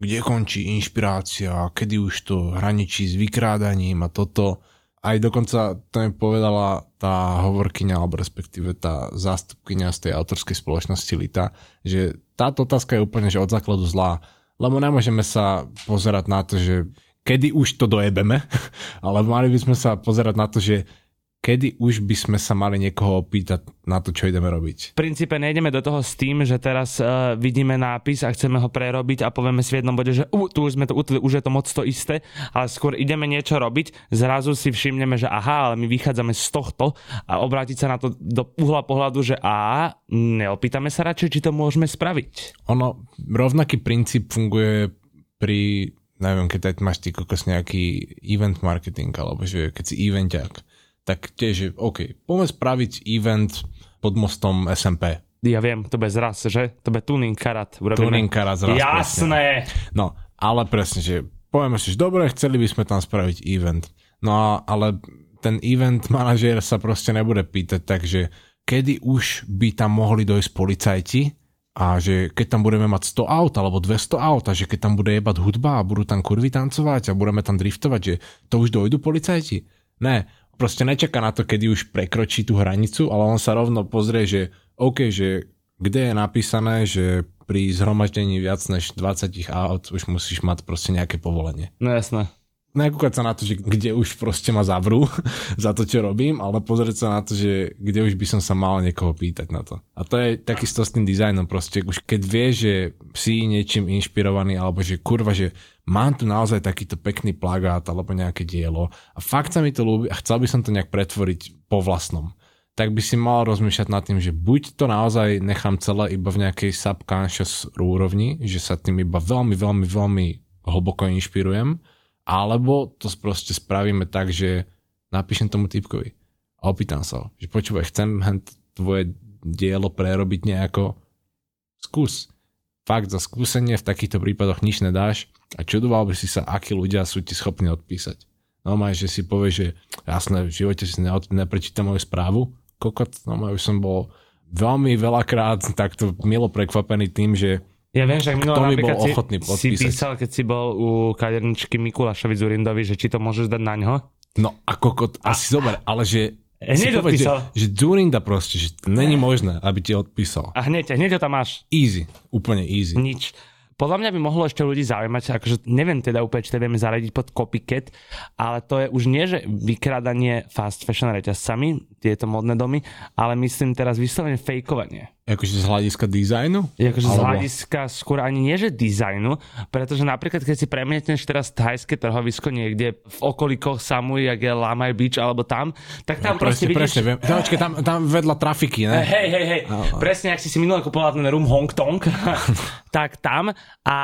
kde končí inšpirácia, kedy už to hraničí s vykrádaním a toto. Aj dokonca to mi povedala tá hovorkyňa, alebo respektíve tá zástupkyňa z tej autorskej spoločnosti Lita, že táto otázka je úplne že od základu zlá. Lebo nemôžeme sa pozerať na to, že kedy už to dojebeme, ale mali by sme sa pozerať na to, že kedy už by sme sa mali niekoho opýtať na to, čo ideme robiť. V princípe nejdeme do toho s tým, že teraz uh, vidíme nápis a chceme ho prerobiť a povieme si v jednom bode, že uh, tu už sme to utili, už je to moc to isté, ale skôr ideme niečo robiť, zrazu si všimneme, že aha, ale my vychádzame z tohto a obrátiť sa na to do uhla pohľadu, že a neopýtame sa radšej, či to môžeme spraviť. Ono, rovnaký princíp funguje pri, neviem, keď máš ty kokos nejaký event marketing, alebo že keď si evenťák, tak tiež OK, poďme spraviť event pod mostom SMP. Ja viem, to bez raz, že? To bude tuning karat. Urobíme. Tuning karat raz, Jasné. No, Ale presne, že povieme si, že dobre, chceli by sme tam spraviť event. No a, ale ten event manažér sa proste nebude pýtať, takže kedy už by tam mohli dojsť policajti a že keď tam budeme mať 100 aut alebo 200 aut a že keď tam bude jebať hudba a budú tam kurvy tancovať a budeme tam driftovať, že to už dojdu policajti. Ne, proste nečaká na to, kedy už prekročí tú hranicu, ale on sa rovno pozrie, že OK, že kde je napísané, že pri zhromaždení viac než 20 aut už musíš mať proste nejaké povolenie. No jasné nekúkať sa na to, že kde už proste ma zavrú za to, čo robím, ale pozrieť sa na to, že kde už by som sa mal niekoho pýtať na to. A to je takisto s tým dizajnom proste, už keď vie, že si niečím inšpirovaný, alebo že kurva, že mám tu naozaj takýto pekný plagát alebo nejaké dielo a fakt sa mi to ľúbi a chcel by som to nejak pretvoriť po vlastnom tak by si mal rozmýšľať nad tým, že buď to naozaj nechám celé iba v nejakej subconscious úrovni, že sa tým iba veľmi, veľmi, veľmi hlboko inšpirujem, alebo to proste spravíme tak, že napíšem tomu typkovi a opýtam sa že počúvaj, chcem tvoje dielo prerobiť nejako, skús. Fakt za skúsenie v takýchto prípadoch nič nedáš a čudoval by si sa, akí ľudia sú ti schopní odpísať. No maj, že si povie, že jasné, v živote si neprečítam moju správu, kokot, no maj, už som bol veľmi veľakrát takto milo prekvapený tým, že ja viem, že minulé napríklad bol ochotný si, si písal, keď si bol u kaderničky Mikulášovi Zurindovi, že či to môžeš dať na ňo? No a kokot, asi zober, ale že Hneď povedz, že, že Zurinda proste, že to není možné, aby ti odpísal. A hneď, hneď ho tam máš. Easy, úplne easy. Nič. Podľa mňa by mohlo ešte ľudí zaujímať, akože neviem teda úplne, či to vieme zaradiť pod copycat, ale to je už nie, že vykradanie fast fashion reťazcami, tieto modné domy, ale myslím teraz vyslovene fejkovanie. Akože z hľadiska dizajnu? Akože Alebo... z hľadiska skôr ani nie, že dizajnu, pretože napríklad keď si premietneš teraz thajské trhovisko niekde v okolí Koh Samui, jak je Lamai Beach alebo tam, tak tam ja, proste presne, vidíš... Presne, viem. Tam, tam, tam vedľa trafiky, ne? Hej, hej, hej. Oh, presne, ak si si minulé kupoval ten rum Hong Tong, tak tam a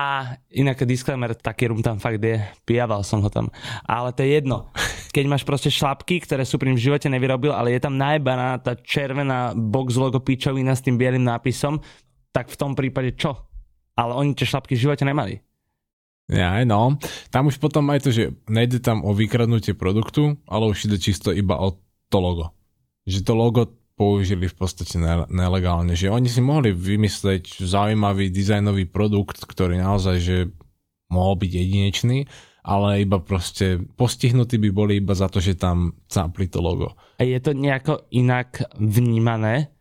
inak disclaimer, taký rum tam fakt je, pijaval som ho tam. Ale to je jedno. Keď máš proste šlapky, ktoré sú pri v živote nevyrobil, ale je tam najbaná tá červená box logo pičovina s tým bielým nápisom, tak v tom prípade čo? Ale oni tie šlapky v živote nemali. Ja, no. Tam už potom aj to, že nejde tam o vykradnutie produktu, ale už ide čisto iba o to logo. Že to logo použili v podstate nelegálne. Že oni si mohli vymyslieť zaujímavý dizajnový produkt, ktorý naozaj že mohol byť jedinečný, ale iba proste postihnutí by boli iba za to, že tam cápli to logo. A je to nejako inak vnímané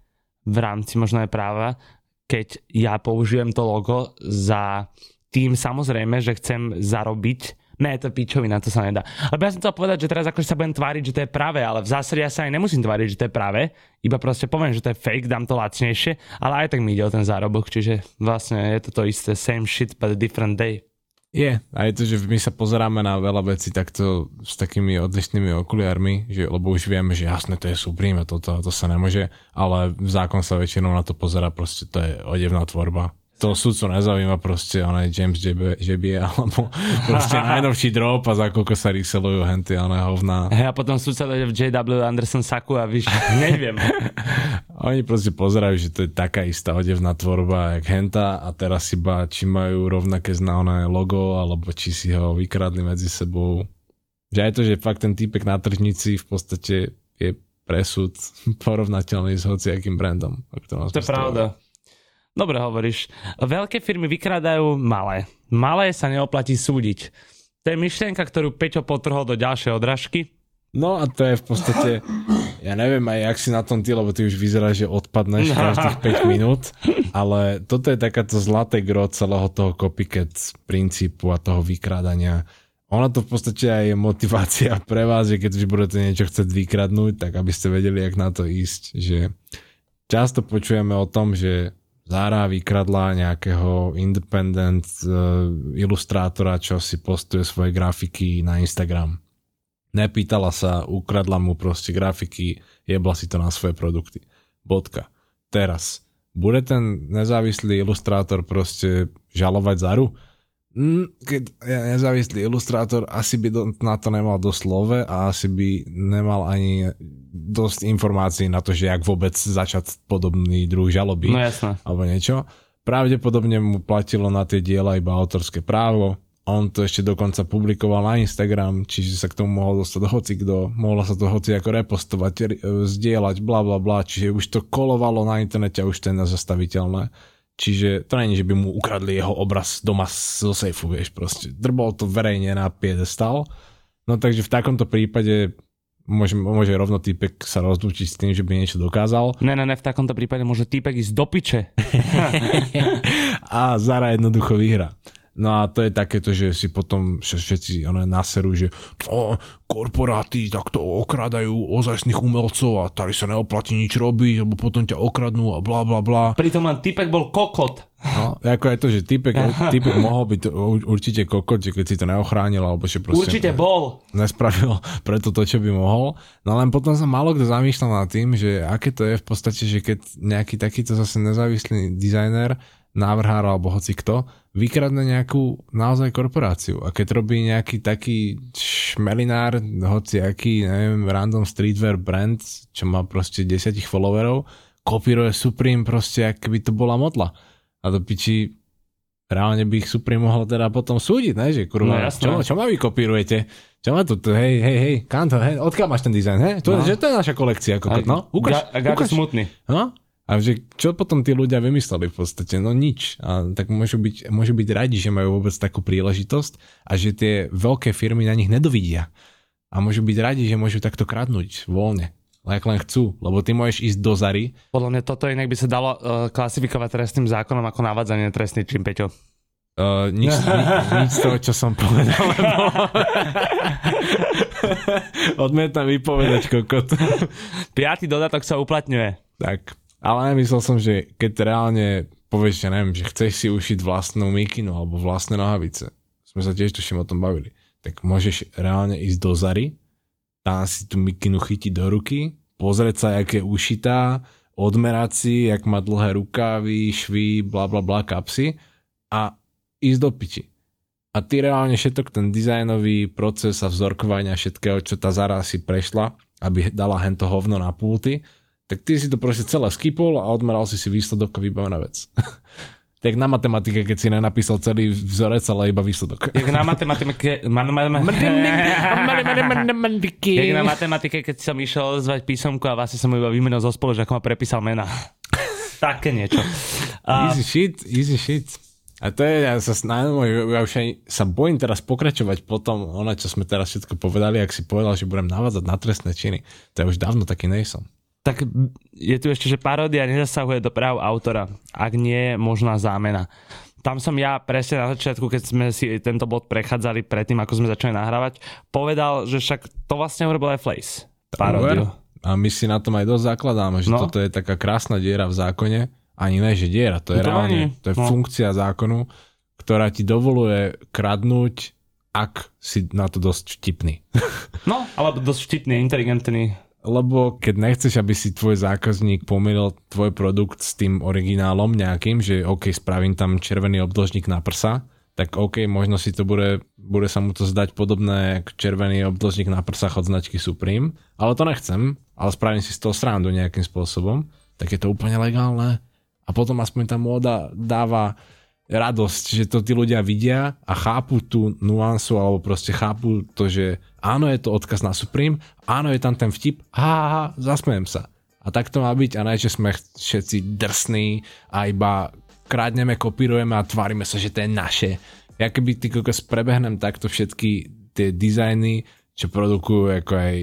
v rámci možno aj práva, keď ja použijem to logo za tým samozrejme, že chcem zarobiť Ne, to pičovina, to sa nedá. Lebo ja som chcel povedať, že teraz akože sa budem tváriť, že to je práve, ale v zásade ja sa aj nemusím tváriť, že to je práve. Iba proste poviem, že to je fake, dám to lacnejšie, ale aj tak mi ide o ten zárobok, čiže vlastne je to to isté, same shit, but a different day. Je, a je to, že my sa pozeráme na veľa vecí takto s takými odlišnými okuliarmi, že, lebo už vieme, že jasné, to je Supreme a toto, to sa nemôže, ale zákon sa väčšinou na to pozera, proste to je odevná tvorba to sudcu nezaujíma proste, on je James Jebie, alebo proste najnovší drop a za koľko sa reselujú henty, ale hovná. Hey, a potom sudca dojde v JW Anderson Saku a víš, neviem. Oni proste pozerajú, že to je taká istá odevná tvorba, jak henta a teraz iba, či majú rovnaké znáne logo, alebo či si ho vykradli medzi sebou. Že aj to, že fakt ten týpek na tržnici v podstate je presud porovnateľný s hociakým brandom. To je pravda. Dobre hovoríš. Veľké firmy vykrádajú malé. Malé sa neoplatí súdiť. To je myšlienka, ktorú Peťo potrhol do ďalšej odražky. No a to je v podstate, ja neviem aj jak si na tom ty, lebo ty už vyzerá, že odpadneš každých 5 minút, ale toto je takáto zlaté gro celého toho copycat princípu a toho vykrádania. Ona to v podstate aj je motivácia pre vás, že keď už budete niečo chcieť vykradnúť, tak aby ste vedeli, jak na to ísť. Že často počujeme o tom, že Zara vykradla nejakého independent uh, ilustrátora, čo si postuje svoje grafiky na Instagram. Nepýtala sa, ukradla mu proste grafiky, jebla si to na svoje produkty. Bodka. Teraz. Bude ten nezávislý ilustrátor proste žalovať Zaru? Mm, keď nezávislý ilustrátor, asi by do, na to nemal dosť slove a asi by nemal ani dosť informácií na to, že jak vôbec začať podobný druh žaloby no, jasné. alebo niečo. Pravdepodobne mu platilo na tie diela iba autorské právo on to ešte dokonca publikoval na Instagram, čiže sa k tomu mohol dostať hoci kto, mohla sa to hoci ako repostovať, e, zdieľať, bla bla bla, čiže už to kolovalo na internete a už to je nezastaviteľné. Čiže to není, že by mu ukradli jeho obraz doma zo sejfu, vieš, proste. Drbol to verejne na piedestal. No takže v takomto prípade môže, môže rovno týpek sa rozlúčiť s tým, že by niečo dokázal. Ne, ne, ne, v takomto prípade môže týpek ísť do piče. a Zara jednoducho vyhra. No a to je takéto, že si potom všetci ono, naserú, že o, korporáty takto okradajú ozajstných umelcov a tady sa neoplatí nič robiť, lebo potom ťa okradnú a bla bla bla. Pritom len typek bol kokot. No, ako je to, že typek, typek mohol byť určite kokot, že keď si to neochránil, alebo že proste... Určite bol. Nespravil preto to, čo by mohol. No len potom sa málo kto zamýšľal nad tým, že aké to je v podstate, že keď nejaký takýto zase nezávislý dizajner návrhár alebo hoci kto, vykradne nejakú naozaj korporáciu. A keď robí nejaký taký šmelinár, hoci aký, neviem, random streetwear brand, čo má proste desiatich followerov, kopíruje Supreme proste, ak by to bola modla. A to piči, reálne by ich Supreme mohol teda potom súdiť, ne? Že kurva, no, čo, čo ma vy kopírujete? Čo ma tu, hej, hej, hej, Kanto, hej, odkiaľ máš ten dizajn, hej? To, no. že to je naša kolekcia, kokot, no? Ukáž, ga, ukáž. smutný. No? A že čo potom tí ľudia vymysleli v podstate? No nič. A tak môžu byť, môžu byť radi, že majú vôbec takú príležitosť a že tie veľké firmy na nich nedovidia. A môžu byť radi, že môžu takto kradnúť voľne. Ak len chcú, lebo ty môžeš ísť do Zary. Podľa mňa toto inak by sa dalo uh, klasifikovať trestným zákonom ako navádzanie trestný čím, Peťo. Uh, nič, nič, nič z toho, čo som povedal, lebo... Odmietam vypovedať, kokot. Piatý dodatok sa uplatňuje. Tak. Ale nemyslel som, že keď reálne povieš, že neviem, že chceš si ušiť vlastnú mikinu alebo vlastné nohavice, sme sa tiež tuším o tom bavili, tak môžeš reálne ísť do Zary, tam si tú mikinu chytiť do ruky, pozrieť sa, jak je ušitá, odmerať si, jak má dlhé rukávy, švy, bla bla bla, kapsy a ísť do piči. A ty reálne všetok ten dizajnový proces a vzorkovania všetkého, čo tá Zara si prešla, aby dala hento hovno na pulty, tak ty si to proste celé skipol a odmeral si si výsledok a vybavená vec. tak na matematike, keď si nenapísal celý vzorec, ale iba výsledok. Jak na matematike... Jak na matematike, keď som išiel zvať písomku a vlastne som iba vymenil zo spolu, že ako ma prepísal mena. Také niečo. Easy shit, easy shit. A to je, ja sa snažím, ja už aj sa bojím teraz pokračovať po tom, ono, čo sme teraz všetko povedali, ak si povedal, že budem navádzať na trestné činy. To ja už dávno taký nejsom tak je tu ešte, že paródia nezasahuje do práv autora, ak nie je možná zámena. Tam som ja presne na začiatku, keď sme si tento bod prechádzali predtým, ako sme začali nahrávať, povedal, že však to vlastne urobil aj Flace. Paródiu. A my si na tom aj dosť zakladáme, že no. toto je taká krásna diera v zákone. Ani ne, že diera, to je to reálne, ani. to je no. funkcia zákonu, ktorá ti dovoluje kradnúť, ak si na to dosť vtipný. No, alebo dosť vtipný, inteligentný lebo keď nechceš, aby si tvoj zákazník pomýlil tvoj produkt s tým originálom nejakým, že OK, spravím tam červený obdĺžnik na prsa, tak OK, možno si to bude, bude sa mu to zdať podobné ako červený obdĺžnik na prsách od značky Supreme, ale to nechcem, ale spravím si z toho srandu nejakým spôsobom, tak je to úplne legálne. A potom aspoň tá móda dáva radosť, že to tí ľudia vidia a chápu tú nuansu alebo proste chápu to, že áno, je to odkaz na Supreme, áno, je tam ten vtip, ha, ha, ha zasmejem sa. A tak to má byť a ne, že sme všetci drsní a iba krádneme, kopírujeme a tvárime sa, že to je naše. Ja keby ty kokos prebehnem takto všetky tie dizajny, čo produkujú ako aj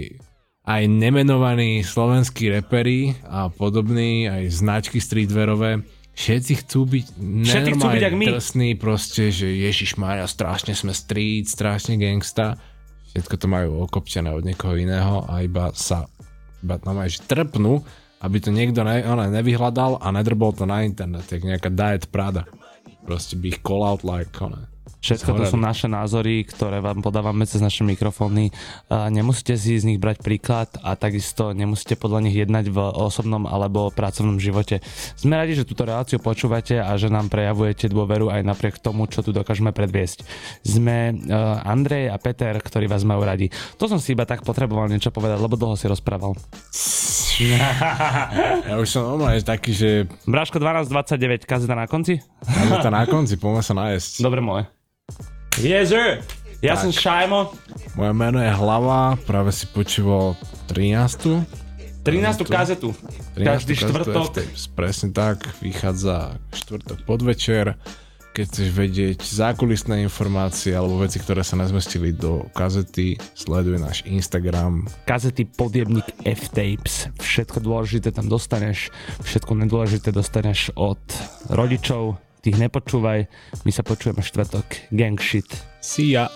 aj nemenovaní slovenskí repery a podobní, aj značky streetwearové, všetci chcú byť všetci chcú byť my. drsní, proste, že Ježiš Maria, strašne sme street, strašne gangsta. Všetko to majú okopčené od niekoho iného a iba sa iba tam aj trpnú, aby to niekto ne, ona, nevyhľadal a nedrbol to na internet, jak nejaká Diet Prada. Proste by ich call out like, ona. Všetko to sú naše názory, ktoré vám podávame cez naše mikrofóny. Nemusíte si z nich brať príklad a takisto nemusíte podľa nich jednať v osobnom alebo pracovnom živote. Sme radi, že túto reláciu počúvate a že nám prejavujete dôveru aj napriek tomu, čo tu dokážeme predviesť. Sme Andrej a Peter, ktorí vás majú radi. To som si iba tak potreboval niečo povedať, lebo dlho si rozprával. ja už som normálne taký, že... Bráško 12.29, kazeta na konci? Kazeta na konci, poďme sa nájsť. Dobre moje. Yes, sir. Ja Tak. som Šajmo, Moje meno je Hlava, práve si počúval 13. 13. kazetu. 13. Každý štvrtok. Presne tak, vychádza štvrtok podvečer. Keď chceš vedieť zákulisné informácie alebo veci, ktoré sa nezmestili do kazety, sleduj náš Instagram. Kazety podjebník F-Tapes. Všetko dôležité tam dostaneš, všetko nedôležité dostaneš od rodičov, tých nepočúvaj. My sa počujeme štvrtok. Gang shit. See ya!